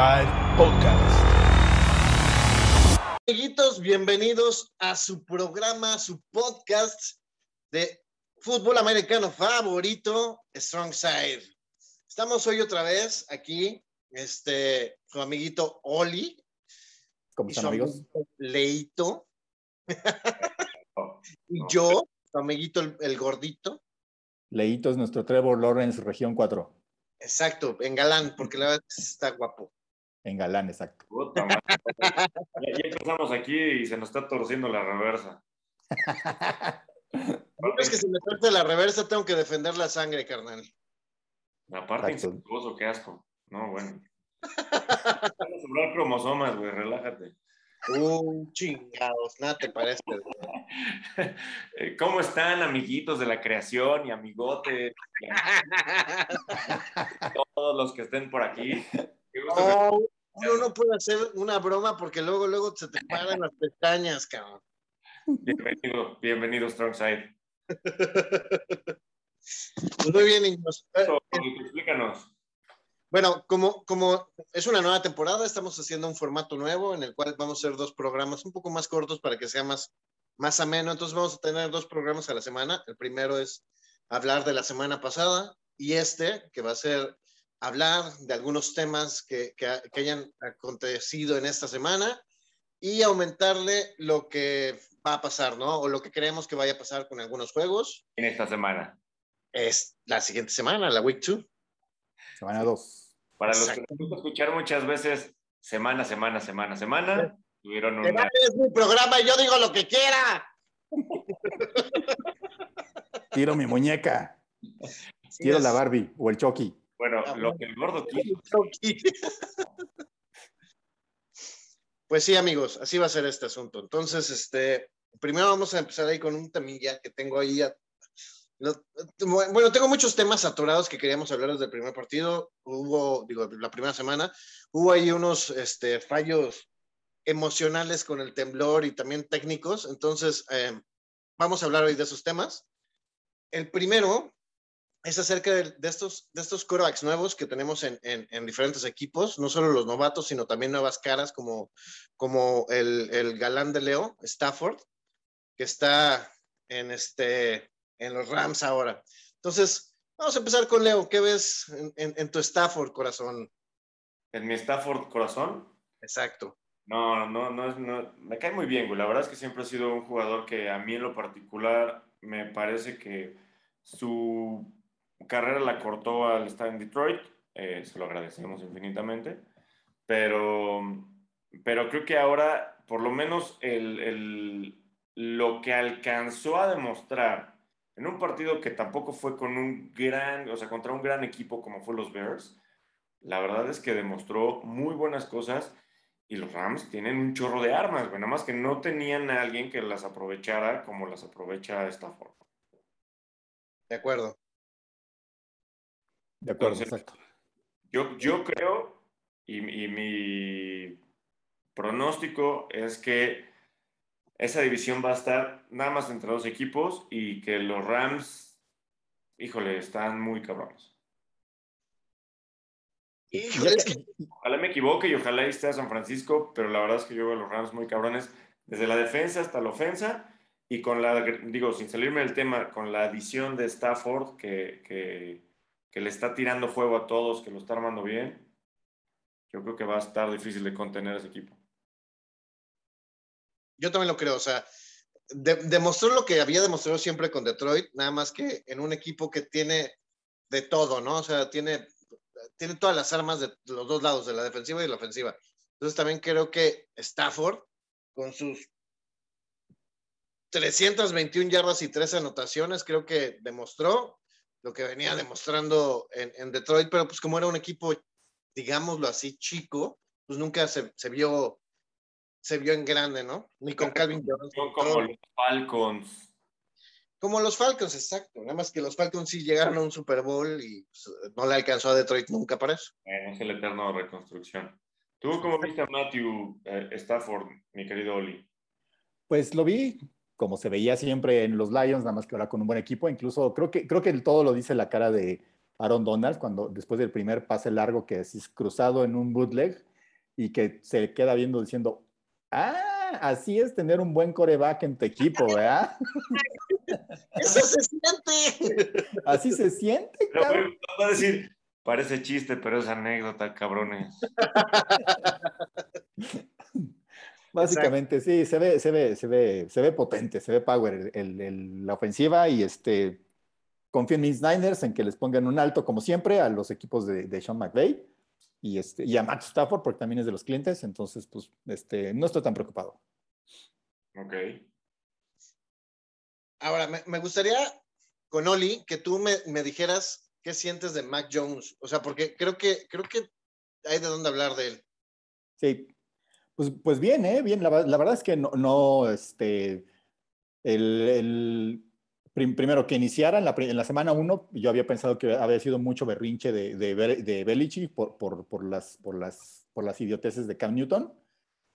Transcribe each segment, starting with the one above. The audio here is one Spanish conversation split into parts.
Side Podcast. Amiguitos, bienvenidos a su programa, su podcast de fútbol americano favorito, Strong Side. Estamos hoy otra vez aquí, este, su amiguito Oli. ¿Cómo están, amigos? amiguito Leito. y yo, su amiguito el, el gordito. Leito es nuestro Trevor Lawrence, región 4, Exacto, en galán, porque la verdad es que está guapo. En Galán, exacto. Puta madre. Ya, ya empezamos aquí y se nos está torciendo la reversa. Es que si me parte la reversa, tengo que defender la sangre, carnal. Aparte, Exacto. incestuoso, qué asco. No, bueno. Van a sobrar cromosomas, güey, relájate. Uh, chingados, nada te parece. ¿Cómo están, amiguitos de la creación y amigotes? Todos los que estén por aquí. No, uno no puede hacer una broma porque luego, luego se te paran las pestañas, cabrón. Bienvenido, bienvenido, Strongside. Pues muy bien, niños. Eh, Explícanos. Bueno, como, como es una nueva temporada, estamos haciendo un formato nuevo en el cual vamos a hacer dos programas un poco más cortos para que sea más, más ameno. Entonces vamos a tener dos programas a la semana. El primero es hablar de la semana pasada y este, que va a ser hablar de algunos temas que, que, que hayan acontecido en esta semana y aumentarle lo que va a pasar, ¿no? O lo que creemos que vaya a pasar con algunos juegos. En esta semana. Es la siguiente semana, la Week 2. Semana 2. Para los que Exacto. nos gusta escuchar muchas veces, semana, semana, semana, semana, tuvieron una. Es mi programa y yo digo lo que quiera. Tiro mi muñeca, tiro la Barbie o el Chucky. Bueno, Ah, lo que el gordo quiso. Pues sí, amigos, así va a ser este asunto. Entonces, este, primero vamos a empezar ahí con un temilla que tengo ahí. a- bueno, tengo muchos temas atorados que queríamos hablar desde el primer partido. Hubo, digo, la primera semana, hubo ahí unos este, fallos emocionales con el temblor y también técnicos. Entonces, eh, vamos a hablar hoy de esos temas. El primero es acerca de, de estos, de estos quarterbacks nuevos que tenemos en, en, en, diferentes equipos, no solo los novatos, sino también nuevas caras como, como el, el galán de Leo, Stafford, que está en, este, en los Rams ahora. Entonces, vamos a empezar con Leo. ¿Qué ves en, en, tu Stafford, corazón? En mi Stafford corazón. Exacto. No, no, no, no, me cae muy bien, güey. La verdad es que siempre ha sido un jugador que a mí en lo particular me parece que su carrera la cortó al estar en Detroit, eh, se lo agradecemos infinitamente, pero, pero creo que ahora, por lo menos, el, el, lo que alcanzó a demostrar en un partido que tampoco fue con un gran, o sea, contra un gran equipo como fue los Bears, la verdad es que demostró muy buenas cosas y los Rams tienen un chorro de armas, nada más que no tenían a alguien que las aprovechara como las aprovecha Stafford. De acuerdo. De acuerdo, Entonces, exacto. Yo, yo creo, y, y, mi pronóstico es que esa división va a estar nada más entre dos equipos y que los Rams, híjole, están muy cabrones. Híjole, Ojalá me equivoque y ojalá esté a San Francisco, pero la verdad es que yo veo a los Rams muy cabrones, desde la defensa hasta la ofensa, y con la, digo, sin salirme del tema, con la adición de Stafford, que, que, que le está tirando fuego a todos, que lo está armando bien, yo creo que va a estar difícil de contener ese equipo. Yo también lo creo, o sea, de, demostró lo que había demostrado siempre con Detroit, nada más que en un equipo que tiene de todo, ¿no? O sea, tiene, tiene todas las armas de los dos lados, de la defensiva y la ofensiva. Entonces también creo que Stafford, con sus 321 yardas y 3 anotaciones, creo que demostró lo que venía demostrando en, en Detroit, pero pues como era un equipo, digámoslo así, chico, pues nunca se, se vio se vio en grande, ¿no? Ni con Calvin Johnson. Son como los Falcons. Como los Falcons, exacto. Nada más que los Falcons sí llegaron a un Super Bowl y pues, no le alcanzó a Detroit nunca para eso. Bueno, es el eterno reconstrucción. ¿Tú cómo viste a Matthew eh, Stafford, mi querido Oli? Pues lo vi como se veía siempre en los Lions, nada más que ahora con un buen equipo. Incluso creo que, creo que todo lo dice la cara de Aaron Donald cuando después del primer pase largo que es cruzado en un bootleg y que se queda viendo diciendo, ah, así es tener un buen coreback en tu equipo, ¿verdad? Eso se siente. Así se siente, cabrón. Va a decir, parece chiste, pero es anécdota, cabrones. Básicamente, sí, se ve, se ve, se ve, se ve potente, se ve power el, el, la ofensiva y este confío en mis Niners en que les pongan un alto, como siempre, a los equipos de, de Sean McVay y, este, y a Matt Stafford, porque también es de los clientes, entonces, pues, este, no estoy tan preocupado. Ok. Ahora, me, me gustaría, con Oli, que tú me, me, dijeras qué sientes de Mac Jones, o sea, porque creo que, creo que hay de dónde hablar de él. Sí, pues, pues bien, ¿eh? Bien, la, verdad es que no, no este, el, primero, que iniciara en la, en la semana 1, yo había pensado que había sido mucho berrinche de, de, de por, por, por, las, por, las, por las idioteces de Cam Newton,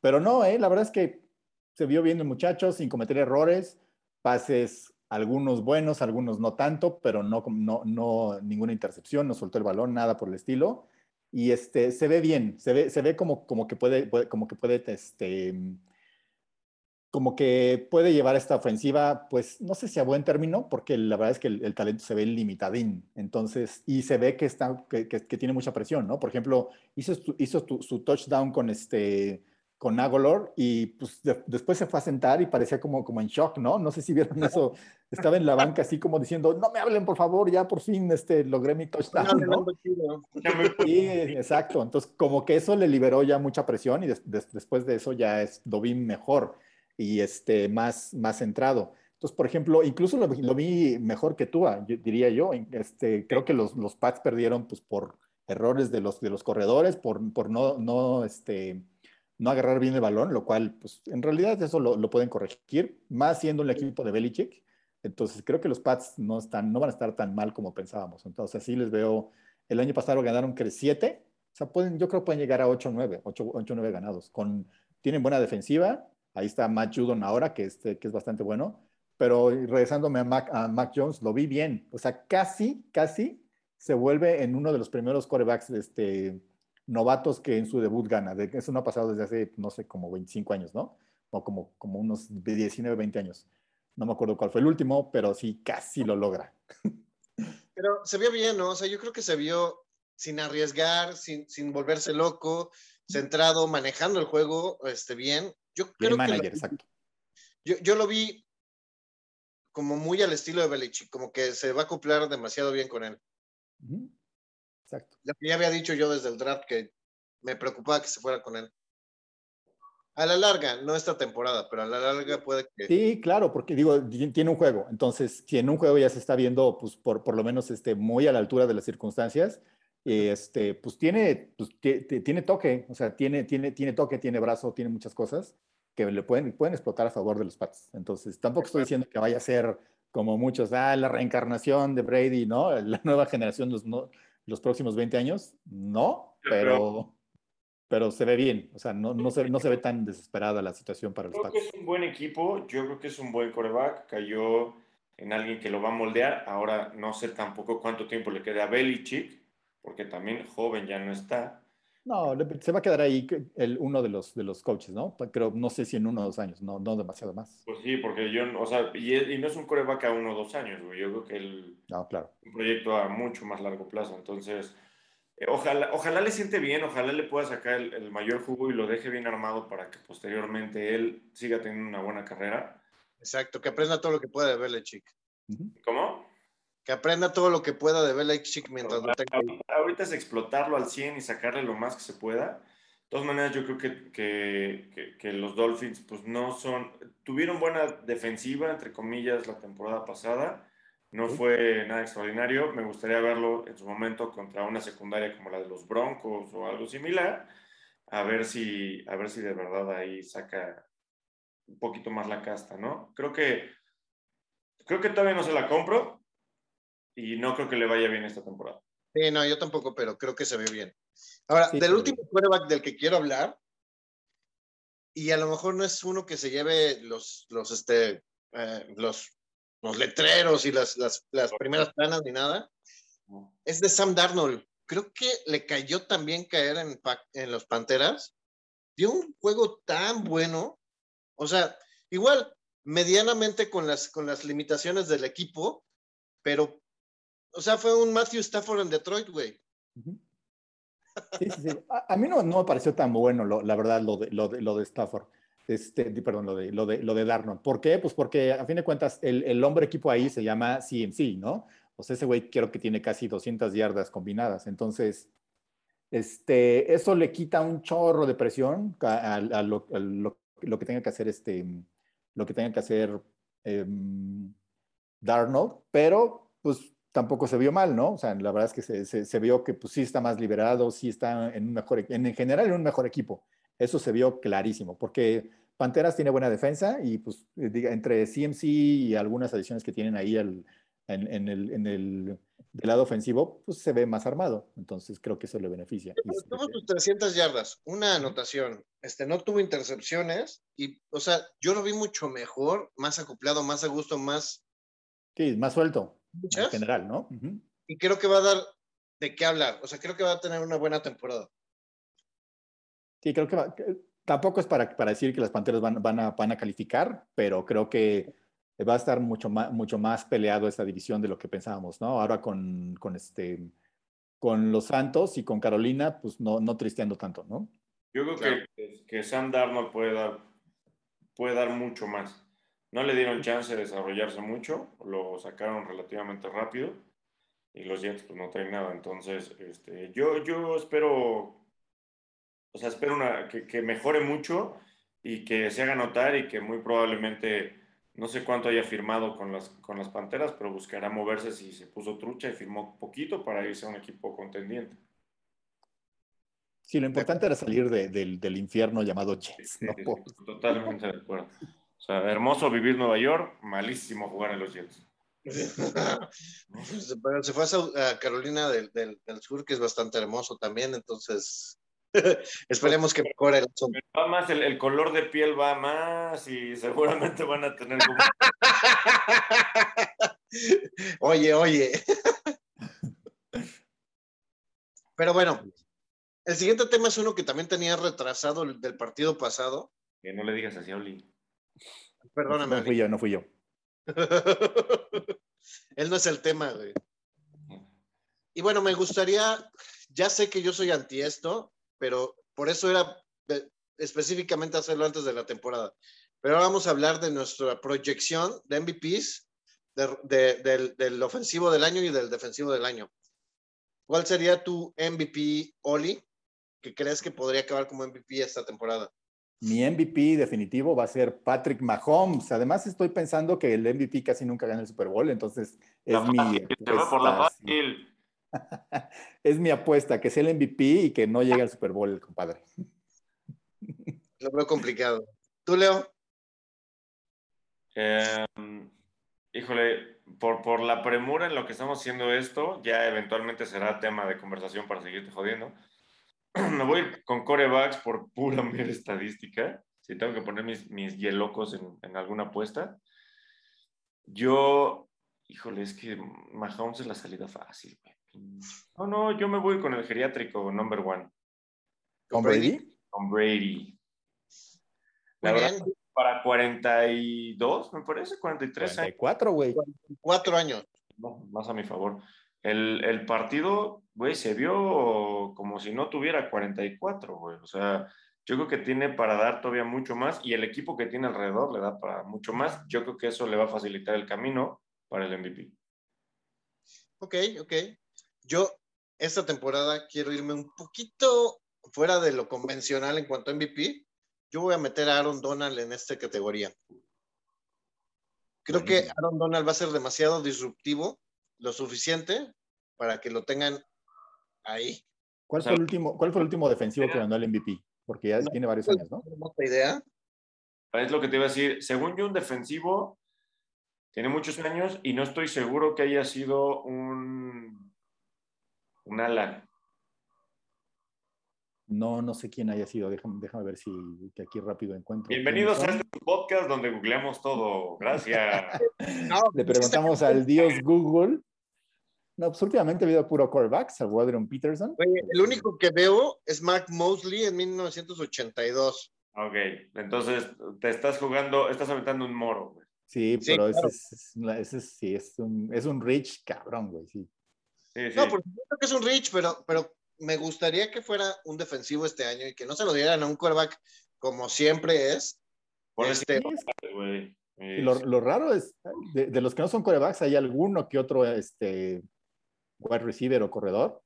pero no, ¿eh? la verdad es que se vio bien el muchacho sin cometer errores, pases algunos buenos, algunos no tanto, pero no, no, no ninguna intercepción, no soltó el balón, nada por el estilo. Y este, se ve bien, se ve, se ve como, como que puede, puede como que puede este, como que puede llevar esta ofensiva, pues no sé si a buen término, porque la verdad es que el, el talento se ve limitadín. Entonces, y se ve que, está, que, que, que tiene mucha presión, ¿no? Por ejemplo, hizo, hizo tu, su touchdown con este con Agolor y pues de, después se fue a sentar y parecía como, como en shock, ¿no? No sé si vieron eso. Estaba en la banca así como diciendo, no me hablen por favor, ya por fin este, logré mi touchdown, ¿no? Sí, exacto. Entonces como que eso le liberó ya mucha presión y des, des, después de eso ya es, lo vi mejor y este, más, más centrado. Entonces, por ejemplo, incluso lo, lo vi mejor que tú, diría yo. Este, creo que los, los Pats perdieron pues, por errores de los, de los corredores, por, por no, no, este, no agarrar bien el balón, lo cual, pues, en realidad eso lo, lo pueden corregir, más siendo el equipo de Belichick. Entonces, creo que los Pats no, están, no van a estar tan mal como pensábamos. Entonces, así les veo. El año pasado ganaron que 7, o sea, pueden, yo creo que pueden llegar a 8 9, 8, 8 9 ganados. Con, tienen buena defensiva, Ahí está Matt Judon ahora, que, este, que es bastante bueno. Pero regresándome a Mac, a Mac Jones, lo vi bien. O sea, casi, casi se vuelve en uno de los primeros corebacks este, novatos que en su debut gana. Eso no ha pasado desde hace, no sé, como 25 años, ¿no? O como, como unos 19, 20 años. No me acuerdo cuál fue el último, pero sí, casi lo logra. Pero se vio bien, ¿no? O sea, yo creo que se vio sin arriesgar, sin, sin volverse loco, centrado, manejando el juego este, bien. Yo creo manager, que lo, exacto. Yo, yo, lo vi como muy al estilo de Belichick, como que se va a acoplar demasiado bien con él. Uh -huh. Exacto. Lo que ya había dicho yo desde el draft que me preocupaba que se fuera con él. A la larga, no esta temporada, pero a la larga puede que. Sí, claro, porque digo, tiene un juego. Entonces, si en un juego ya se está viendo, pues por, por lo menos este, muy a la altura de las circunstancias, este, pues tiene, pues, tiene toque, o sea, tiene, tiene, tiene toque, tiene brazo, tiene muchas cosas que le pueden, pueden explotar a favor de los Pats. Entonces, tampoco estoy diciendo que vaya a ser como muchos, ah, la reencarnación de Brady, ¿no? La nueva generación los, no, los próximos 20 años, no, pero, pero se ve bien, o sea, no, no, se, no se ve tan desesperada la situación para los creo. Que es un buen equipo, yo creo que es un buen coreback, cayó en alguien que lo va a moldear, ahora no sé tampoco cuánto tiempo le queda a Belichick, porque también joven ya no está. No, se va a quedar ahí el, uno de los, de los coaches, ¿no? Pero no sé si en uno o dos años, no, no demasiado más. Pues sí, porque yo, o sea, y, y no es un coreback a uno o dos años, güey. Yo creo que el, no, claro. un proyecto a mucho más largo plazo. Entonces, eh, ojalá, ojalá le siente bien, ojalá le pueda sacar el, el, mayor jugo y lo deje bien armado para que posteriormente él siga teniendo una buena carrera. Exacto, que aprenda todo lo que pueda de Belichick. ¿Cómo? Que aprenda todo lo que pueda de Belichick mientras lo tenga. Ahorita es explotarlo al 100 y sacarle lo más que se pueda. De todas maneras, yo creo que, que, que, que, los Dolphins pues no son, tuvieron buena defensiva, entre comillas, la temporada pasada. No fue nada extraordinario. Me gustaría verlo en su momento contra una secundaria como la de los Broncos o algo similar. A ver si, a ver si de verdad ahí saca un poquito más la casta, ¿no? Creo que, creo que todavía no se la compro, y no creo que le vaya bien esta temporada. Sí, no, yo tampoco, pero creo que se ve bien. Ahora, sí, del sí. último quarterback del que quiero hablar, y a lo mejor no es uno que se lleve los, los, este, eh, los, los letreros y las, las, las primeras planas ni nada, es de Sam Darnold. Creo que le cayó también caer en, en los Panteras. dio un juego tan bueno. O sea, igual, medianamente con las, con las limitaciones del equipo, pero, o sea, fue un Matthew Stafford en Detroit, güey. Sí, sí, sí. A, mí no, no, me pareció tan bueno, la verdad, lo de, lo de, lo de Stafford. Este, perdón, lo de, lo, de, lo de Darnold. ¿Por qué? Pues porque a fin de cuentas el, el hombre equipo ahí se llama CMC, ¿no? O sea, ese güey creo que tiene casi 200 yardas combinadas. Entonces, este, eso le quita un chorro de presión a, lo, lo, que tenga que hacer este, lo que tenga que hacer em, Darnold, pero pues tampoco se vio mal, ¿no? O sea, la verdad es que se, se, vio que pues sí está más liberado, sí está en un mejor, en, general en un mejor equipo. Eso se vio clarísimo, porque Panteras tiene buena defensa y pues diga, entre CMC y algunas adiciones que tienen ahí en, en, el, en el del lado ofensivo, pues se ve más armado. Entonces creo que eso le beneficia. Tuvo sus 300 yardas, una anotación. Este, no tuvo intercepciones y, o sea, yo lo vi mucho mejor, más acoplado, más a gusto, más... Sí, más suelto. En general, ¿no? Y creo que va a dar de qué hablar. O sea, creo que va a tener una buena temporada. Sí, creo que, tampoco es para, para decir que las Panteras van, van, a, van a calificar, pero creo que va a estar mucho más, mucho más peleado esta división de lo que pensábamos, ¿no? Ahora con, con, este, con los Santos y con Carolina, pues no, no tristeando tanto, ¿no? Yo creo que, que Sam Darnold puede dar, puede dar mucho más. No le dieron chance de desarrollarse mucho, lo sacaron relativamente rápido y los Jets pues no traen nada. Entonces, este, yo, yo espero, o sea, espero una, que, que mejore mucho y que se haga notar y que muy probablemente no sé cuánto haya firmado con las, con las Panteras, pero buscará moverse si se puso trucha y firmó poquito para irse a un equipo contendiente. Sí, lo importante era salir del, del, infierno llamado Jets. totalmente de acuerdo. O sea, hermoso vivir Nueva York, malísimo jugar en los Jets. Pero se fue a Carolina del, del, Sur, que es bastante hermoso también, entonces Esperemos que mejore el Va más, el, color de piel va más y seguramente van a tener como... oye, oye. Pero bueno, el siguiente tema es uno que también tenía retrasado del partido pasado. Que no le digas así a Oli. Perdóname. No fui yo, no fui yo. Él no es el tema, güey. Y bueno, me gustaría, ya sé que yo soy anti esto, pero por eso era específicamente hacerlo antes de la temporada. Pero ahora vamos a hablar de nuestra proyección de MVPs del, ofensivo del año y del defensivo del año. ¿Cuál sería tu MVP, Oli, que crees que podría acabar como MVP esta temporada? Mi MVP definitivo va a ser Patrick Mahomes. Además, estoy pensando que el MVP casi nunca gana el Super Bowl, entonces es mi. por la fácil. es mi apuesta, que sea el MVP y que no llegue al Super Bowl el compadre. Lo veo complicado. ¿Tú, Leo? Em, híjole, por, por la premura en lo que estamos haciendo esto, ya eventualmente será tema de conversación para seguirte jodiendo. Me voy con corebacks por pura mera estadística. Si tengo que poner mis, mis hielocos en, en alguna apuesta. Yo, híjole, es que Mahomes es la salida fácil, güey. No, no, yo me voy con el geriátrico number one. ¿Con Brady? Con Brady. La verdad, para 42, me parece, 43 44, güey. 44 años. más a mi favor. El, el partido, güey, se vio como si no tuviera 44, güey. O sea, yo creo que tiene para dar todavía mucho más y el equipo que tiene alrededor le da para mucho más. Yo creo que eso le va a facilitar el camino para el MVP. Ok, ok. Yo esta temporada quiero irme un poquito fuera de lo convencional en cuanto a MVP. Yo voy a meter a Aaron Donald en esta categoría. Creo que Aaron Donald va a ser demasiado disruptivo, lo suficiente para que lo tengan ahí. ¿Cuál, fue, el último, ¿cuál fue el último defensivo que ganó el MVP? Porque ya tiene varios años, ¿no? idea? Es lo que te iba a decir. Según yo, un defensivo tiene muchos años y no estoy seguro que haya sido un un ala. No, no sé quién haya sido. Déjame, déjame ver si aquí rápido encuentro. Bienvenidos a este podcast donde googleamos todo. Gracias. Le preguntamos al dios Google. No, pues últimamente ha habido puro quarterbacks, a Wadron Peterson. Oye, el único que veo es Mark Mosley en 1982. Ok, entonces te estás jugando, estás aventando un moro, güey. Sí, Sí, pero claro. ese, es, ese es- sí, es un, es un rich cabrón, güey, sí. Sí, sí. No, por supuesto que es un Rich, pero, pero me gustaría que fuera un defensivo este año y que no se lo dieran a un quarterback como siempre es. Por Este, lo, lo raro es, de, de los que no son quarterbacks, hay alguno que otro este, wide receiver o corredor.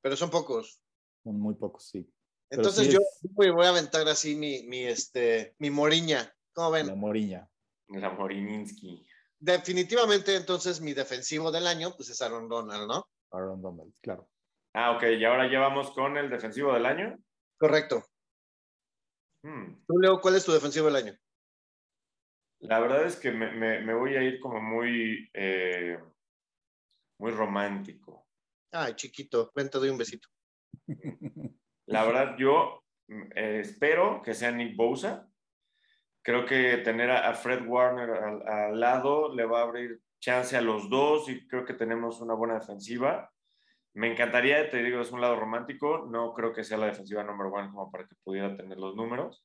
pero son pocos. Son muy pocos, sí. Entonces sí yo es- voy voy a aventar así mi, mi, este, mi moriña. ¿Cómo ven? La Moriña. La Morininsky. Definitivamente, entonces, mi defensivo del año, pues es Aaron Donald, ¿no? Aaron Donald, claro. Ah, ok, y ahora ya vamos con el defensivo del año. Correcto. Hmm. Tú, Leo, ¿cuál es tu defensivo del año? La verdad es que me, me- me voy a ir como muy, eh, muy romántico. Ay, chiquito, ven, te doy un besito. La verdad, yo mm, eh, espero que sea Nick Bosa. Creo que tener a, a Fred Warner al, al lado le va a abrir chance a los dos y creo que tenemos una buena defensiva. Me encantaría, te digo, es un lado romántico. No creo que sea la defensiva number one como para que pudiera tener los números,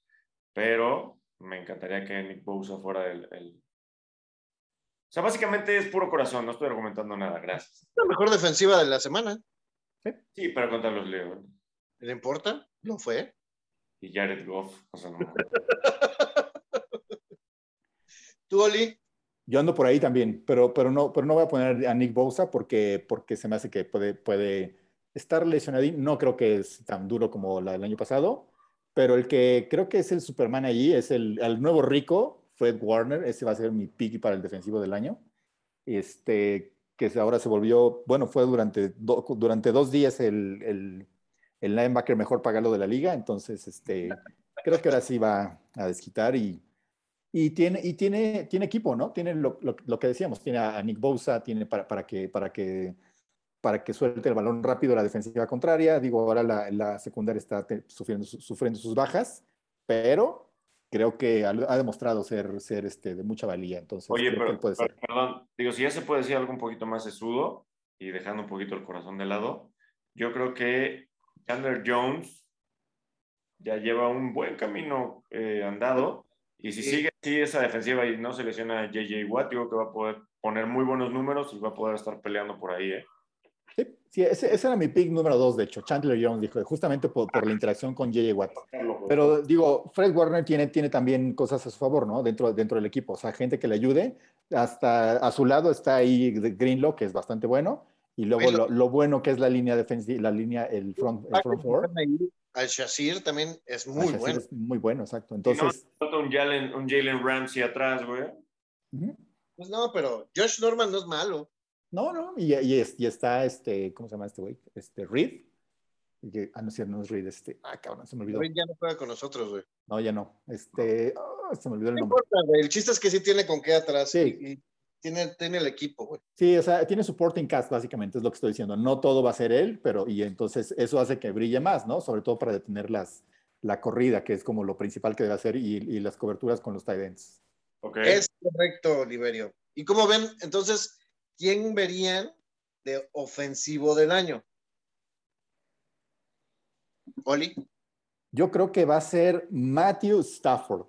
pero me encantaría que Nick Bosa fuera el, el- O sea, básicamente es puro corazón, no estoy argumentando nada, gracias. La mejor defensiva de la semana. Sí, pero contra los Leones ¿Le importa? Lo fue. y Jared Goff. O sea, no. ¿Tú, Oli? Yo ando por ahí también, pero, pero, no, pero no voy a poner a Nick Bosa porque, porque se me hace que puede, puede estar lesionado. No creo que es tan duro como la del año pasado, pero el que creo que es el Superman allí es el, el nuevo rico, Fred Warner. Ese va a ser mi pick para el defensivo del año. Este, que ahora se volvió, bueno, fue durante, do- durante dos días el, el, el linebacker mejor pagado de la liga. Entonces, este, creo que ahora sí va a desquitar y y tiene, y tiene, tiene equipo, ¿no? Tiene lo, lo- lo que decíamos, tiene a, a Nick Bosa, tiene para, para, que, para, que, para que suelte el balón rápido la defensiva contraria. Digo, ahora la, la secundaria está sufriendo, su- sufriendo sus bajas, pero creo que ha, demostrado ser, ser este, de mucha valía. Entonces, Oye, creo pero, puede pero, ser. perdón, digo, si ya se puede decir algo un poquito más sesudo y dejando un poquito el corazón de lado, yo creo que Chandler Jones ya lleva un buen camino eh, andado y si Sí. sigue así esa defensiva y no se lesiona a JJ Watt, digo que va a poder poner muy buenos números y va a poder estar peleando por ahí, ¿eh? Sí, sí, ese, ese era mi pick número dos, de hecho. Chandler Jones dijo, justamente por, por la interacción con J.J. Watt. Pero digo, Fred Warner tiene, tiene también cosas a su favor, ¿no? Dentro, dentro del equipo, o sea, gente que le ayude. Hasta a su lado está ahí Greenlow, que es bastante bueno. Y luego lo, lo bueno que es la línea defensiva, la línea, el front, el front four. Al Shazir también es muy bueno. Es muy bueno, exacto. Si no, Entonces, falta un Jalen, un Jalen Ramsey atrás, güey. Pues no, pero Josh Norman no es malo. no, no, y, y, es- y está este, ¿cómo se llama este güey? Este, Reed. Y que- ah, no, sí, no es Reed, este, ah, cabrón, se me olvidó. Hoy ya no juega con nosotros, güey. No, ya no. Este, ah, se me olvidó el No nombre. importa, güey. El chiste es que sí tiene con qué atrás. Sí. Y, y tiene, tiene el equipo, güey. Sí, o sea, tiene supporting cast, básicamente, es lo que estoy diciendo. No todo va a ser él, pero y entonces eso hace que brille más, ¿no? Sobre todo para detener las, la corrida, que es como lo principal que debe hacer, y, y las coberturas con los tight ends. Ok. Es correcto, Oliverio. Y como ven, entonces, ¿quién verían de ofensivo del año? Oli. Yo creo que va a ser Matthew Stafford.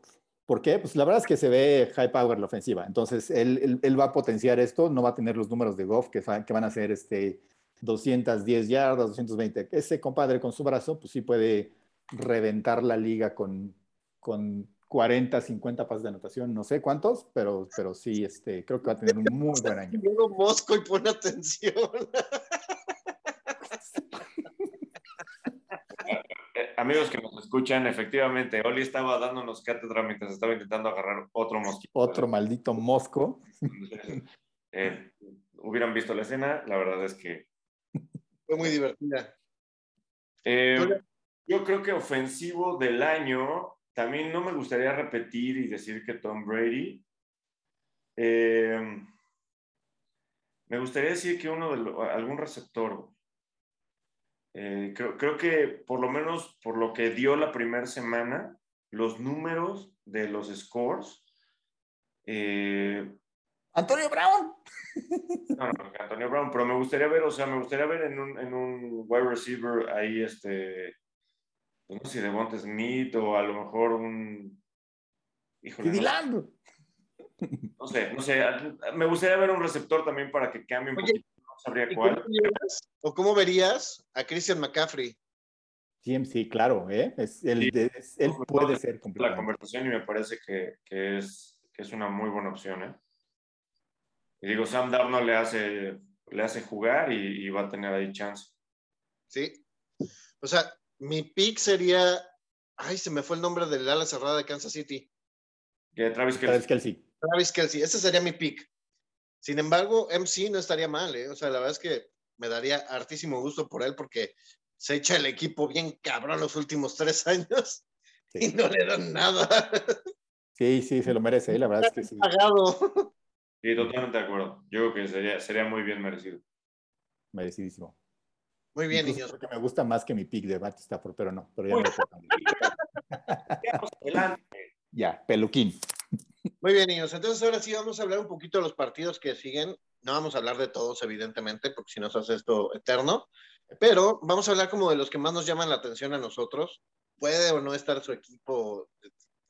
¿Por qué? Pues la verdad es que se ve high power la ofensiva. Entonces, él, él- él va a potenciar esto, no va a tener los números de Goff que, que van a ser este, 210 yardas, 220. Ese compadre con su brazo, pues sí puede reventar la liga con, con 40, 50 pases de anotación, no sé cuántos, pero, pero sí, este, creo que va a tener un muy buen año. Mosco y pon atención. Amigos que nos escuchan, efectivamente, Oli estaba dándonos cátedra mientras estaba intentando agarrar otro mosquito. Otro maldito mosco. Eh, hubieran visto la escena, la verdad es que Fue muy divertida. Eh, yo creo que ofensivo del año, también no me gustaría repetir y decir que Tom Brady. Eh, me gustaría decir que uno de lo- algún receptor. Eh, creo, creo que por lo menos por lo que dio la primera semana, los números de los scores. eh, Antonio Brown. No, no, Antonio Brown, pero me gustaría ver, o sea, me gustaría ver en un, en un wide receiver ahí, este, pues no sé si Devonta Smith o a lo mejor un. Híjole, no, no, sé, no sé. Me gustaría ver un receptor también para que cambie un poquito. Sabría cuál. ¿O cómo verías a Christian McCaffrey? Sí, claro, ¿eh? Es, él, él puede ser La conversación y me parece que, que, es, que es una muy buena opción, ¿eh? Y digo, Sam Darnold le hace, le hace jugar y, va a tener ahí chance. Sí. O sea, mi pick sería. Ay, se me fue el nombre del ala cerrada de Kansas City. Travis Kelsey. Travis Kelsey. Travis Kelsey. Ese sería mi pick. Sin embargo, MC no estaría mal, ¿eh? O sea, la verdad es que me daría hartísimo gusto por él porque se echa el equipo bien cabrón los últimos tres años y no le dan nada. Sí, sí, se lo merece, ¿eh? la verdad es que sí. Pagado. Sí, totalmente de acuerdo. Yo creo que sería, sería muy bien merecido. Merecidísimo. Muy bien, niños. Porque me gusta más que mi pick de Stafford, pero no. Pero ya, no ya, peluquín. Muy bien, niños. Entonces, ahora sí vamos a hablar un poquito de los partidos que siguen. No vamos a hablar de todos, evidentemente, porque si no se hace esto eterno. Pero vamos a hablar como de los que más nos llaman la atención a nosotros. Puede o no estar su equipo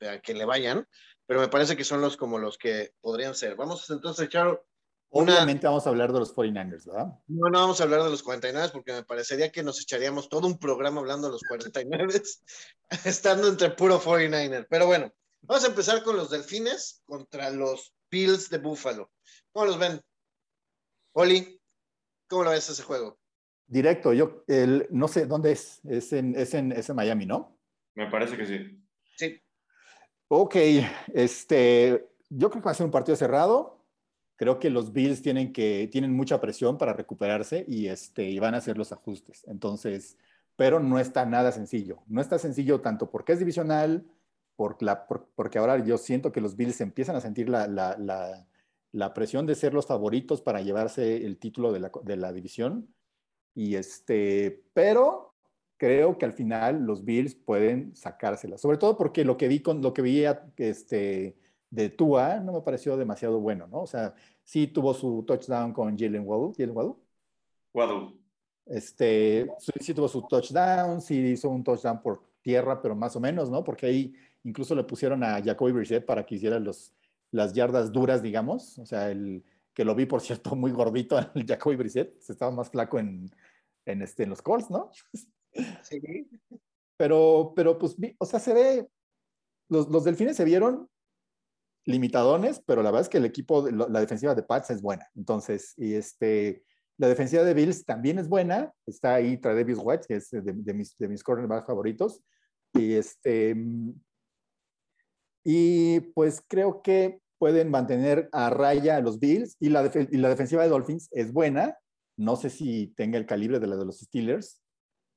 a que le vayan, pero me parece que son los como los que podrían ser. Vamos entonces a echar Obviamente vamos a hablar de los 49ers, ¿verdad? No, no vamos a hablar de los 49ers porque me parecería que nos echaríamos todo un programa hablando de los 49ers, estando entre puro 49er. Pero bueno, vamos a empezar con los Delfines contra los Bills de Buffalo. ¿Cómo los ven? Oli, ¿cómo lo ves ese juego? Directo, yo el, no sé dónde es. Es en, es, en, es en Miami, ¿no? Me parece que sí. Sí. Ok, este, yo creo que va a ser un partido cerrado creo que los Bills tienen, que, tienen mucha presión para recuperarse y, este, y van a hacer los ajustes. Entonces, pero no está nada sencillo. No está sencillo tanto porque es divisional, por la, porque ahora yo siento que los Bills empiezan a sentir la, la, la, la, presión de ser los favoritos para llevarse el título de la, de la división. Y este, pero creo que al final los Bills pueden sacársela, sobre todo porque lo que vi con lo que vi este, de Tua no me pareció demasiado bueno, ¿no? O sea, sí tuvo su touchdown con Jalen Waddle. ¿Jalen Waddle? Waddle. Este, sí tuvo su touchdown, sí hizo un touchdown por tierra, pero más o menos, ¿no? Porque ahí incluso le pusieron a Jacoby Brissett para que hiciera los, las yardas duras, digamos. O sea, el que lo vi, por cierto, muy gordito, el Jacoby Brissett. Estaba más flaco en, en, este, en los Colts, ¿no? Sí. Pero, pero pues, o sea, se ve, los, los delfines se vieron limitadones, pero la verdad es que el equipo, la defensiva de Pats es buena. Entonces, y este, la defensiva de Bills también es buena. Está ahí Travis White, que es de, mis, de mis cornerbacks favoritos. Y este, y pues creo que pueden mantener a raya a los Bills y la, y la defensiva de Dolphins es buena. No sé si tenga el calibre de la de los Steelers,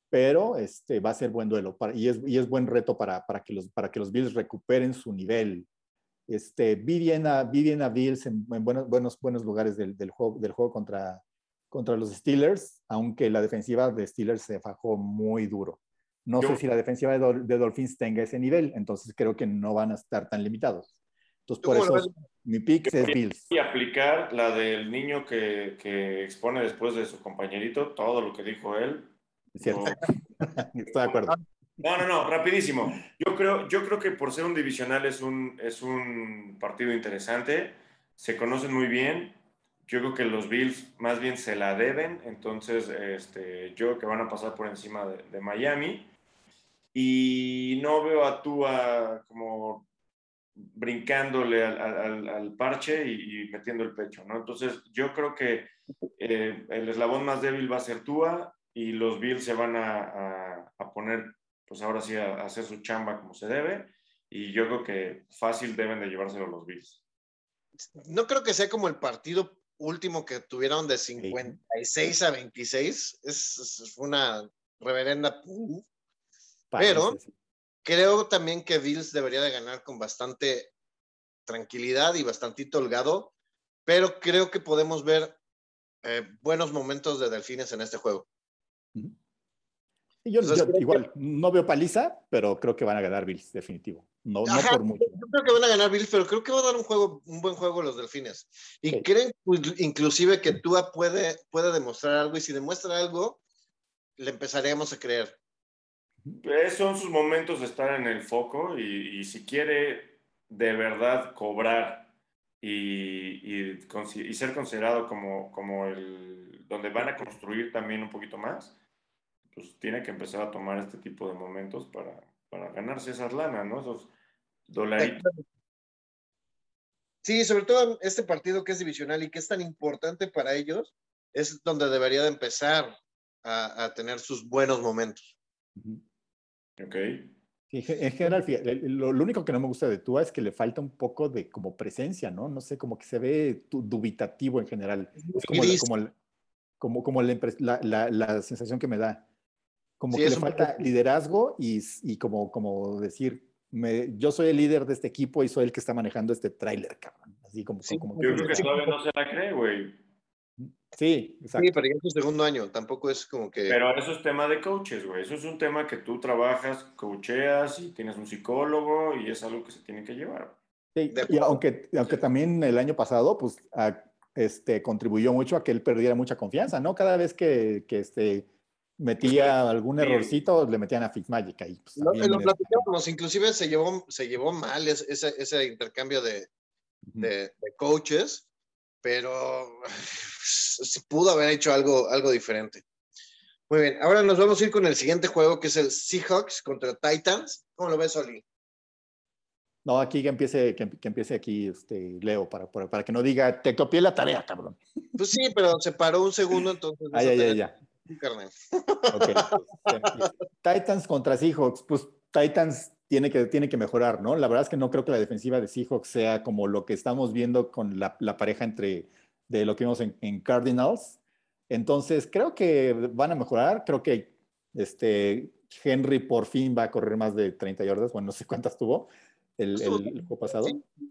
pero este, va a ser buen duelo y, es, y es buen reto para, para, que los, para que los Bills recuperen su nivel este, vi, bien a, Bills en, buenos, buenos, buenos lugares del, del, juego, del juego contra, contra los Steelers, aunque la defensiva de Steelers se fajó muy duro. No sé si la defensiva de, Dolphins tenga ese nivel, entonces creo que no van a estar tan limitados. Entonces, por eso mi pick es Bills. Y aplicar la del niño que, que, expone después de su compañerito, todo lo que dijo él. Es cierto. Estoy de acuerdo. No, no, no, rapidísimo. Yo creo, yo creo que por ser un divisional es un, es un partido interesante. Se conocen muy bien. Yo creo que los Bills más bien se la deben. Entonces, este, yo creo que van a pasar por encima de, Miami. Y no veo a Tua como brincándole al, parche y, metiendo el pecho, ¿no? Entonces, yo creo que eh, el eslabón más débil va a ser Tua y los Bills se van a, a poner pues ahora sí a, hacer su chamba como se debe. Y yo creo que fácil deben de llevárselo los Bills. No creo que sea como el partido último que tuvieron de 56 a 26. Es, una reverenda. Pero creo también que Bills debería de ganar con bastante tranquilidad y bastante holgado. Pero creo que podemos ver eh, buenos momentos de Delfines en este juego. yo, igual, no veo paliza, pero creo que van a ganar Bills, definitivo. No, no por mucho. Yo creo que van a ganar Bills, pero creo que va a dar un juego, un buen juego los delfines. Y creen inclusive que Tua puede, puede demostrar algo, y si demuestra algo, le empezaremos a creer. Son sus momentos de estar en el foco y, y si quiere de verdad cobrar y, y, ser considerado como, como el donde van a construir también un poquito más, pues tiene que empezar a tomar este tipo de momentos para, para ganarse esas lanas, ¿no? Esos dolaritos. Sí, sobre todo este partido que es divisional y que es tan importante para ellos, es donde debería de empezar a, a tener sus buenos momentos. Ok. En general, lo, único que no me gusta de Tua es que le falta un poco de como presencia, ¿no? No sé, como que se ve dubitativo en general. Es como, como, como, como la, la, la, sensación que me da. Como que le falta liderazgo y, y, como, como decir, me, yo soy el líder de este equipo y soy el que está manejando este tráiler, cabrón. Así como, como, yo creo que todavía no se la cree, güey. Sí, exacto. Sí, pero ya es su segundo año, tampoco es como que... Pero eso es tema de coaches, güey. Eso es un tema que tú trabajas, coacheas y tienes un psicólogo y es algo que se tiene que llevar. Sí, y aunque, aunque también el año pasado, pues, este, contribuyó mucho a que él perdiera mucha confianza, ¿no? Cada vez que, que este, metía algún errorcito, le metían a Fitzmagic ahí. Pues, lo, lo platicamos, inclusive se llevó, se llevó mal ese, ese intercambio de, de, de coaches, pero se pudo haber hecho algo, algo diferente. Muy bien, ahora nos vamos a ir con el siguiente juego que es el Seahawks contra Titans. ¿Cómo lo ves, Oli? No, aquí que empiece, que, empiece aquí este, Leo, para, para, que no diga, te copié la tarea, cabrón. Pues sí, pero se paró un segundo, entonces. Ay, ay, ay, ya. Okay, pues, Titans contra Seahawks, pues Titans tiene que, tiene que mejorar, ¿no? La verdad es que no creo que la defensiva de Seahawks sea como lo que estamos viendo con la, la pareja entre de lo que vimos en, Cardinals. Entonces, creo que van a mejorar. Creo que este, Henry por fin va a correr más de 30 yardas. Bueno, no sé cuántas tuvo el, el, juego pasado.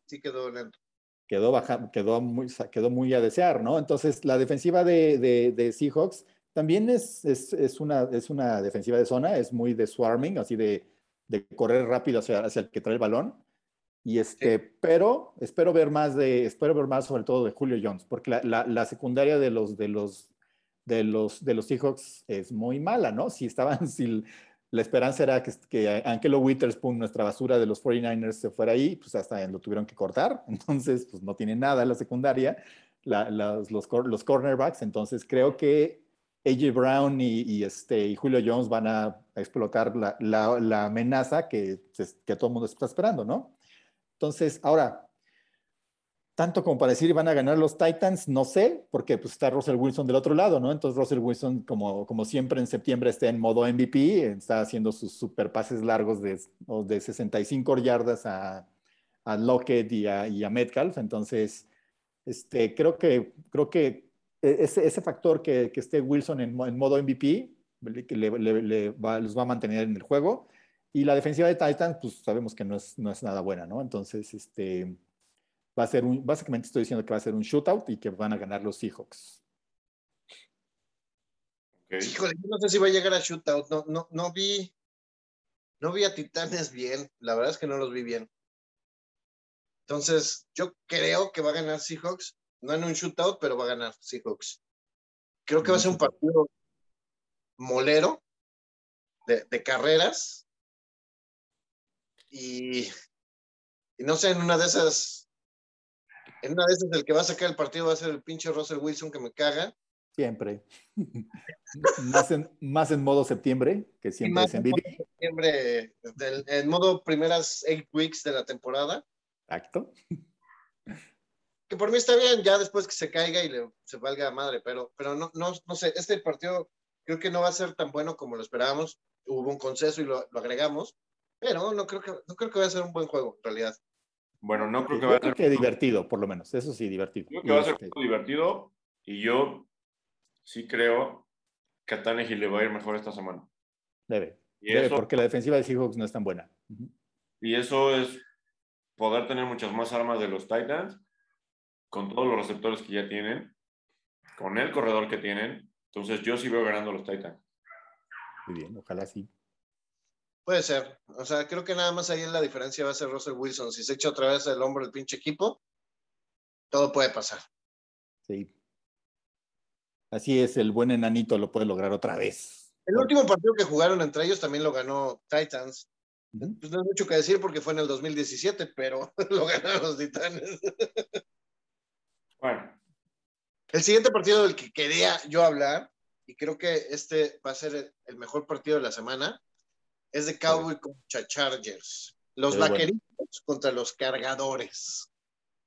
Sí, quedó lento. Quedó, baja, quedó, muy, quedó muy a desear, ¿no? Entonces, la defensiva de, de, de Seahawks también es, es, es, una, es una defensiva de zona, es muy de swarming, así de, de correr rápido hacia, hacia el que trae el balón. Y este, pero espero ver más de, espero ver más sobre todo de Julio Jones, porque la, la, la, secundaria de los, de los, de los, de los Seahawks es muy mala, ¿no? Si estaban, si la esperanza era que, que Angelo Witherspoon, nuestra basura de los 49ers, se fuera ahí, pues hasta lo tuvieron que cortar, entonces pues no tiene nada la secundaria, la, los, los, los cornerbacks, entonces creo que AJ Brown y, este, y Julio Jones van a explotar la, la, la amenaza que, que todo el mundo está esperando, ¿no? Entonces, ahora, tanto como para decir van a ganar los Titans, no sé, porque pues está Russell Wilson del otro lado, ¿no? Entonces Russell Wilson, como, como siempre en septiembre, está en modo MVP, está haciendo sus super pases largos de, de 65 yardas a, a Lockett y a, y a, Metcalf. Entonces, este, creo que, creo que ese, ese factor que, que, esté Wilson en, en modo MVP le, le, le va, los va a mantener en el juego. Y la defensiva de Titans, pues sabemos que no es, no es nada buena, ¿no? Entonces, este, va a ser un, básicamente estoy diciendo que va a ser un shootout y que van a ganar los Seahawks. Híjole, no sé si va a llegar a shootout, no, no, no vi, no vi a Titanes bien, la verdad es que no los vi bien. Entonces, yo creo que va a ganar Seahawks, no en un shootout, pero va a ganar Seahawks. Creo que va a ser un partido molero de, de carreras, y, no sé, en una de esas, en una de esas el que va a sacar el partido va a ser el pinche Russell Wilson que me caga. Siempre. más, en, más en modo septiembre, que siempre es en vivo. Septiembre, en modo primeras eight weeks de la temporada. Exacto. Que por mí está bien, ya después que se caiga y le, se valga a madre, pero, pero no, no, no sé, este partido creo que no va a ser tan bueno como lo esperábamos. Hubo un consenso y lo, lo agregamos, pero no creo que, no creo que vaya a ser un buen juego, en realidad. Bueno, no creo que vaya a ser. que divertido, por lo menos. Eso sí, divertido. Creo que va a ser este divertido y yo sí creo que a Tannehill le va a ir mejor esta semana. Debe. Debe, porque la defensiva de Seahawks no es tan buena. Y eso es poder tener muchas más armas de los Titans con todos los receptores que ya tienen, con el corredor que tienen. Entonces yo sí veo ganando los Titans. Muy bien, ojalá sí. Puede ser. O sea, creo que nada más ahí la diferencia va a ser Russell Wilson. Si se echa otra vez el hombro el pinche equipo, todo puede pasar. Sí. Así es, el buen enanito lo puede lograr otra vez. El último partido que jugaron entre ellos también lo ganó Titans. Pues no hay mucho que decir porque fue en el 2017, pero lo ganaron los Titanes. Bueno, El siguiente partido del que quería yo hablar, y creo que este va a ser el mejor partido de la semana, es de Cowboy contra Chargers. Los bueno. vaqueritos contra los cargadores.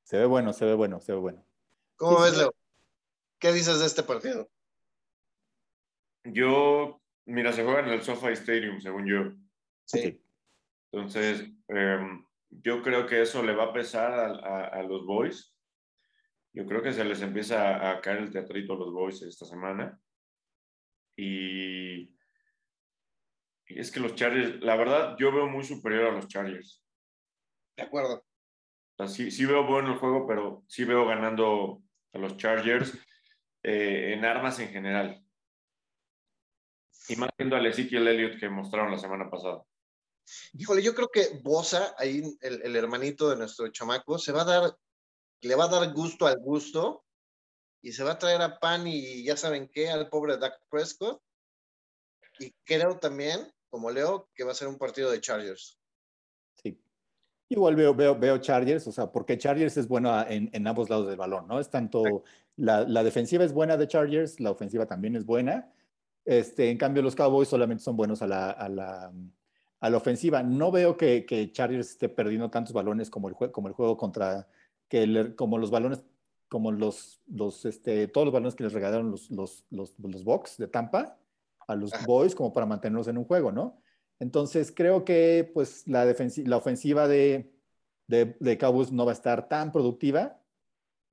Se ve bueno, se ve bueno, se ve bueno. ¿Cómo Sí, ves. Leo? ¿Qué dices de este partido? yo, mira, se juega en el SoFi Stadium, según yo. Sí. Entonces, em, yo creo que eso le va a pesar a, a- a los Boys. Yo creo que se les empieza a, caer el teatrito a los Boys esta semana. Y, y es que los Chargers, la verdad, yo veo muy superior a los Chargers. De acuerdo. O sea, sí, sí veo bueno el juego, pero sí veo ganando a los Chargers eh, en armas en general. Y más viendo al Ezekiel Elliott que mostraron la semana pasada. Híjole, yo creo que Bosa, ahí el, el hermanito de nuestro chamaco, se va a dar, le va a dar gusto al gusto y se va a traer a pan y ya saben qué, al pobre Dak Prescott. Y creo también, como Leo, que va a ser un partido de Chargers. Sí. Igual veo, veo, veo Chargers, o sea, porque Chargers es bueno en, en ambos lados del balón, ¿no? Es tanto, la, la defensiva es buena de Chargers, la ofensiva también es buena. Este, en cambio, los Cowboys solamente son buenos a la, a la, a la ofensiva. No veo que, que Chargers esté perdiendo tantos balones como el, como el juego contra, que el- como los balones, como los, los, este, todos los balones que les regalaron los, los, los, los Bucks de Tampa a los Ajá. Boys como para mantenerlos en un juego, ¿no? Entonces creo que pues la, la ofensiva de, de, de Cowboys no va a estar tan productiva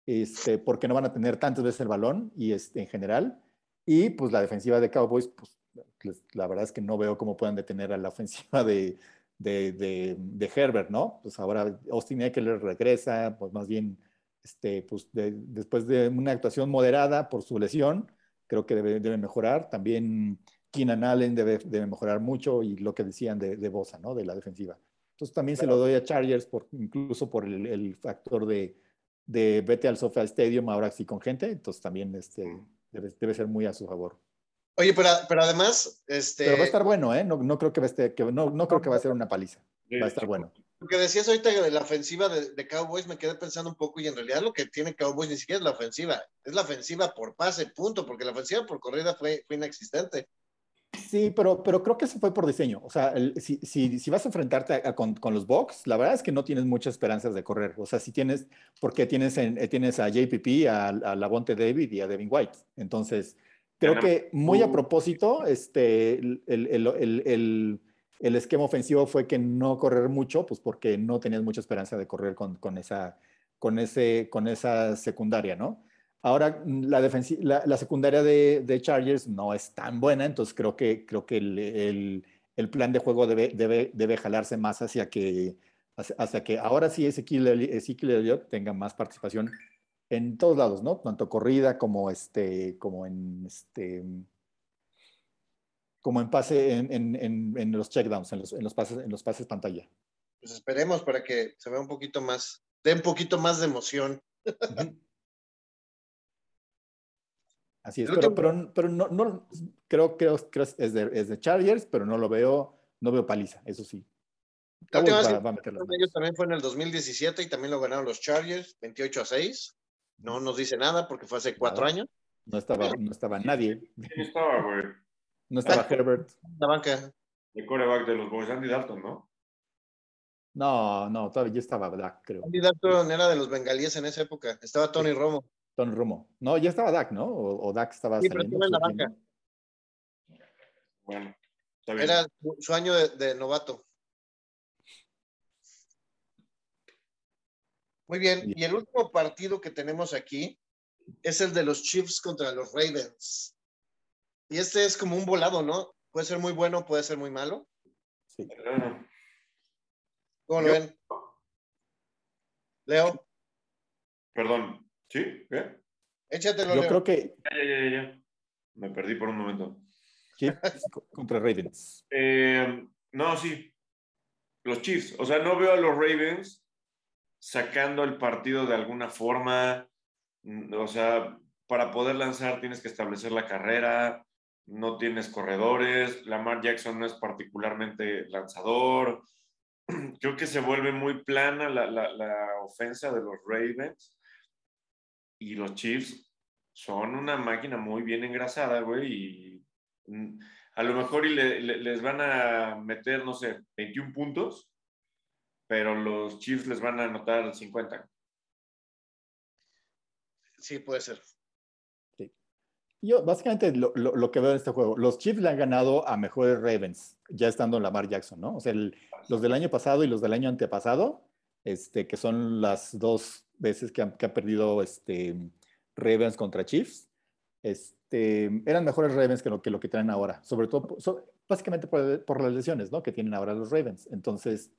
este, porque no van a tener tantas veces el balón y este, en general. Y pues la defensiva de Cowboys, pues la verdad es que no veo cómo puedan detener a la ofensiva de, de, de, de Herbert, ¿no? Pues ahora Austin Eckler regresa, pues más bien, este, pues de- después de una actuación moderada por su lesión, creo que debe, debe mejorar. También Keenan Allen debe, debe mejorar mucho y lo que decían de, de Bosa, ¿no? De la defensiva. Entonces también se lo doy a Chargers, por, incluso por el, el factor de, de vete al SoFi Stadium ahora sí con gente, entonces también este, debe, debe ser muy a su favor. Oye, pero, pero además, este, Pero va a estar bueno, ¿eh? No, no creo que va a estar- que no, no creo que va a ser una paliza. Va a estar bueno. lo que decías ahorita de la ofensiva de, de Cowboys, me quedé pensando un poco y en realidad lo que tiene Cowboys ni siquiera es la ofensiva, es la ofensiva por pase, punto, porque la ofensiva por corrida fue, fue inexistente. Sí, pero, pero creo que eso fue por diseño. O sea, el- si, si, si vas a enfrentarte a- a- con, con los Bucks, la verdad es que no tienes muchas esperanzas de correr. O sea, si tienes, porque tienes, en- eh, tienes a JPP, a, a Lavonte David y a Devin White. Entonces, creo que muy a propósito, este, el, el, el, el- esquema ofensivo fue que no correr mucho, pues porque no tenías mucha esperanza de correr con, con esa, con, ese, con esa secundaria, ¿no? Ahora, mm, la, la, la secundaria de, de Chargers no es tan buena, entonces creo que, creo que el, el- el plan de juego debe, debe, debe jalarse más hacia que, hacia, hacia que ahora sí Ezequiel Elliott tenga más participación en todos lados, ¿no? Tanto corrida como, este, como en este como en pase en, en, en, en los checkdowns, en los, en los pases, en los pases pantalla. Pues esperemos para que se vea un poquito más, dé un poquito más de emoción. Así es, pero, pero, pero no, no creo, creo, creo es de, es de Chargers, pero no lo veo, no veo paliza, eso sí. La última vez que Ellos también fue en el 2017 y también lo ganaron los Chargers, 28 a 6. No nos dice nada porque fue hace cuatro Nada. años. No estaba, no estaba nadie, ¿Quién estaba, güey? no estaba Herbert. La banca. El coreback de los Boys, Andy Dalton, ¿no? No, no, todavía ya estaba Dak, creo. Andy Dalton era de los bengalíes en esa época. Estaba Tony Romo. Tony Romo. No, ya estaba Dak, ¿no? O, o Dak estaba Sí, pero saliendo. estaba en la banca. Bueno, está bien. Era su, su año de, de novato. Muy bien. Bien. Y el último partido que tenemos aquí es el de los Chiefs contra los Ravens. Y este es como un volado, ¿no? Puede ser muy bueno, puede ser muy malo. Sí. ¿Cómo lo Yo- ven? Leo, perdón, ¿sí? ¿Qué? échatelo, Yo Leo. creo que Ya, ya, ya, ya. Me perdí por un momento. Chiefs contra Ravens. Eh, no, sí. Los Chiefs. O sea, no veo a los Ravens sacando el partido de alguna forma. Mm, o sea, para poder lanzar tienes que establecer la carrera. No tienes corredores. Lamar Jackson no es particularmente lanzador. Creo que se vuelve muy plana la, la, ofensa de los Ravens. Y los Chiefs son una máquina muy bien engrasada, güey, y mm, a lo mejor y le, les van a meter, no sé, 21 puntos, pero los Chiefs les van a anotar 50. Sí, puede ser. Sí. Yo, básicamente, lo, lo, lo, que veo en este juego, los Chiefs le han ganado a mejores Ravens, ya estando en Lamar Jackson, ¿no? O sea, el, los del año pasado y los del año antepasado, este, que son las dos veces que han, que ha perdido este, Ravens contra Chiefs, este, eran mejores Ravens que lo que, lo que tienen ahora, sobre todo, so, básicamente por, por, las lesiones ¿no? que tienen ahora los Ravens. Entonces,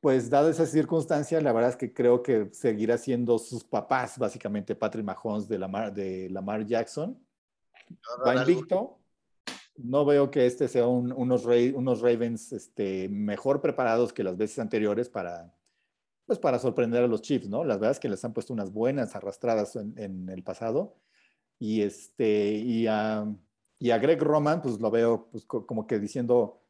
pues dada esa circunstancia, la verdad es que creo que seguirá siendo sus papás, básicamente Patrick Mahomes de Lamar, de Lamar Jackson. Va invicto. No veo que este sea un, unos, unos Ravens este, mejor preparados que las veces anteriores para, pues para sorprender a los Chiefs, ¿no? Las verdad es que les han puesto unas buenas arrastradas en, en el pasado. Y, este, y, a, y a Greg Roman, pues lo veo pues, como que diciendo,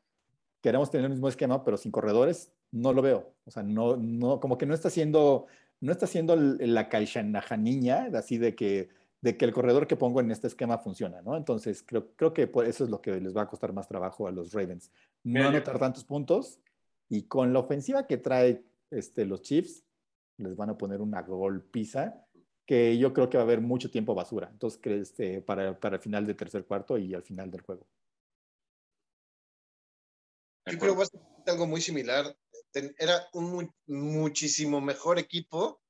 queremos tener el mismo esquema, pero sin corredores, no lo veo. O sea, no, no, como que no está haciendo, no está haciendo la niña, así de que, de que el corredor que pongo en este esquema funciona, ¿no? Entonces, creo, creo que eso es lo que les va a costar más trabajo a los Ravens. No anotar tantos puntos y con la ofensiva que trae este, los Chiefs les van a poner una golpiza que yo creo que va a haber mucho tiempo basura. Entonces, este, para, para el final del tercer cuarto y al final del juego. Yo creo que va a ser algo muy similar. Era un muy, muchísimo mejor equipo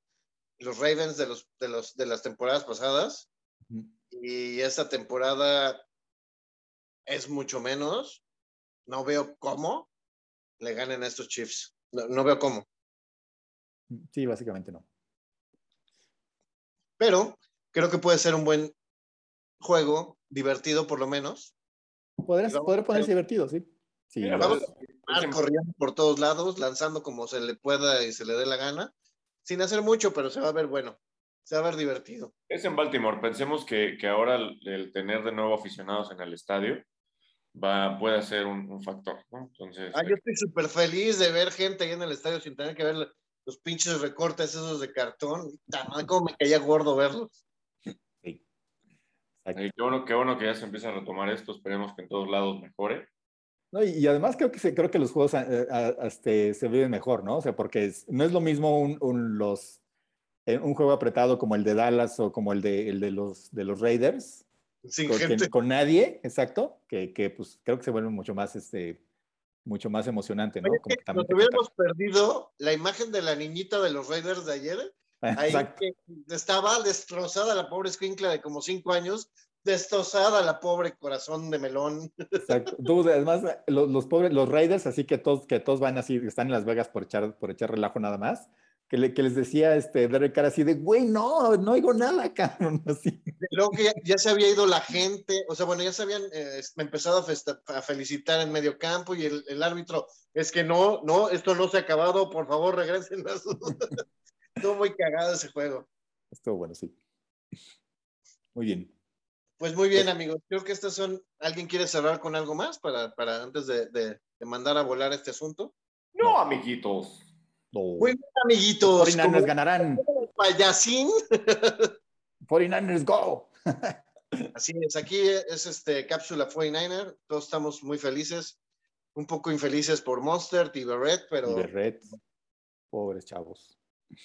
los Ravens de, los, de, los, de las temporadas pasadas. Uh -huh. Y esta temporada es mucho menos. No veo cómo le ganen a estos Chiefs. No, no veo cómo. Sí, básicamente no. Pero creo que puede ser un buen juego, divertido por lo menos. Podrás, podrá ponerse divertido, sí. sí Mira, vamos corriendo por todos lados, lanzando como se le pueda y se le dé la gana, sin hacer mucho, pero se va a ver bueno, se va a ver divertido. Es en Baltimore, pensemos que, que ahora el, el, tener de nuevo aficionados en el estadio va, puede ser un, un factor, ¿no? Entonces, ah, yo estoy súper feliz de ver gente ahí en el estadio sin tener que ver los pinches recortes esos de cartón. Como me caía gordo verlos. Sí. qué, bueno, qué bueno que ya se empieza a retomar esto. Esperemos que en todos lados mejore. No, y, y, además creo que, se, creo que los juegos a, a, a, este, se viven mejor, ¿no? O sea, porque es, no es lo mismo un, un, los, eh, un juego apretado como el de Dallas o como el de, el de, los, de los Raiders. Sin con, gente. Con nadie, exacto, que, que, pues creo que se vuelve mucho más este, mucho más emocionante, ¿no? Como que también nos hubiéramos perdido la imagen de la niñita de los Raiders de ayer, ahí que estaba destrozada la pobre escuincla de como cinco años, destrozada la pobre corazón de melón. Exacto. Tú, además, los, los, pobres, los Raiders, así que todos, que todos van así, están en Las Vegas por echar, por echar relajo nada más. Que, le, que, les decía este Derek Carr así de, güey, no, no oigo nada, cabrón, así. Luego que ya, ya, se había ido la gente, o sea, bueno, ya se habían eh, empezado a, festa, a, felicitar en medio campo y el, el, árbitro, es que no, no, esto no se ha acabado, por favor, regresen a su... Estuvo muy cagado ese juego. Estuvo bueno, sí. Muy bien. Pues muy bien, amigos. Creo que estas son. ¿Alguien quiere cerrar con algo más para, para antes de, de, de mandar a volar este asunto? No, amiguitos. No. Muy bien, amiguitos. Los 49ers ganarán. Payasín. 49ers go. Así es, aquí es este cápsula 49er. Todos estamos muy felices. Un poco infelices por Monster y Berret, pero. Berret. Pobres chavos.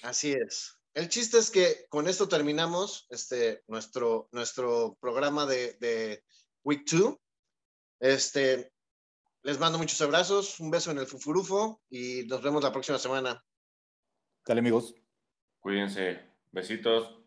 Así es. El chiste es que con esto terminamos este, nuestro, nuestro programa de, de Week 2. Este, les mando muchos abrazos, un beso en el fufurufo y nos vemos la próxima semana. Dale, amigos. Cuídense. Besitos.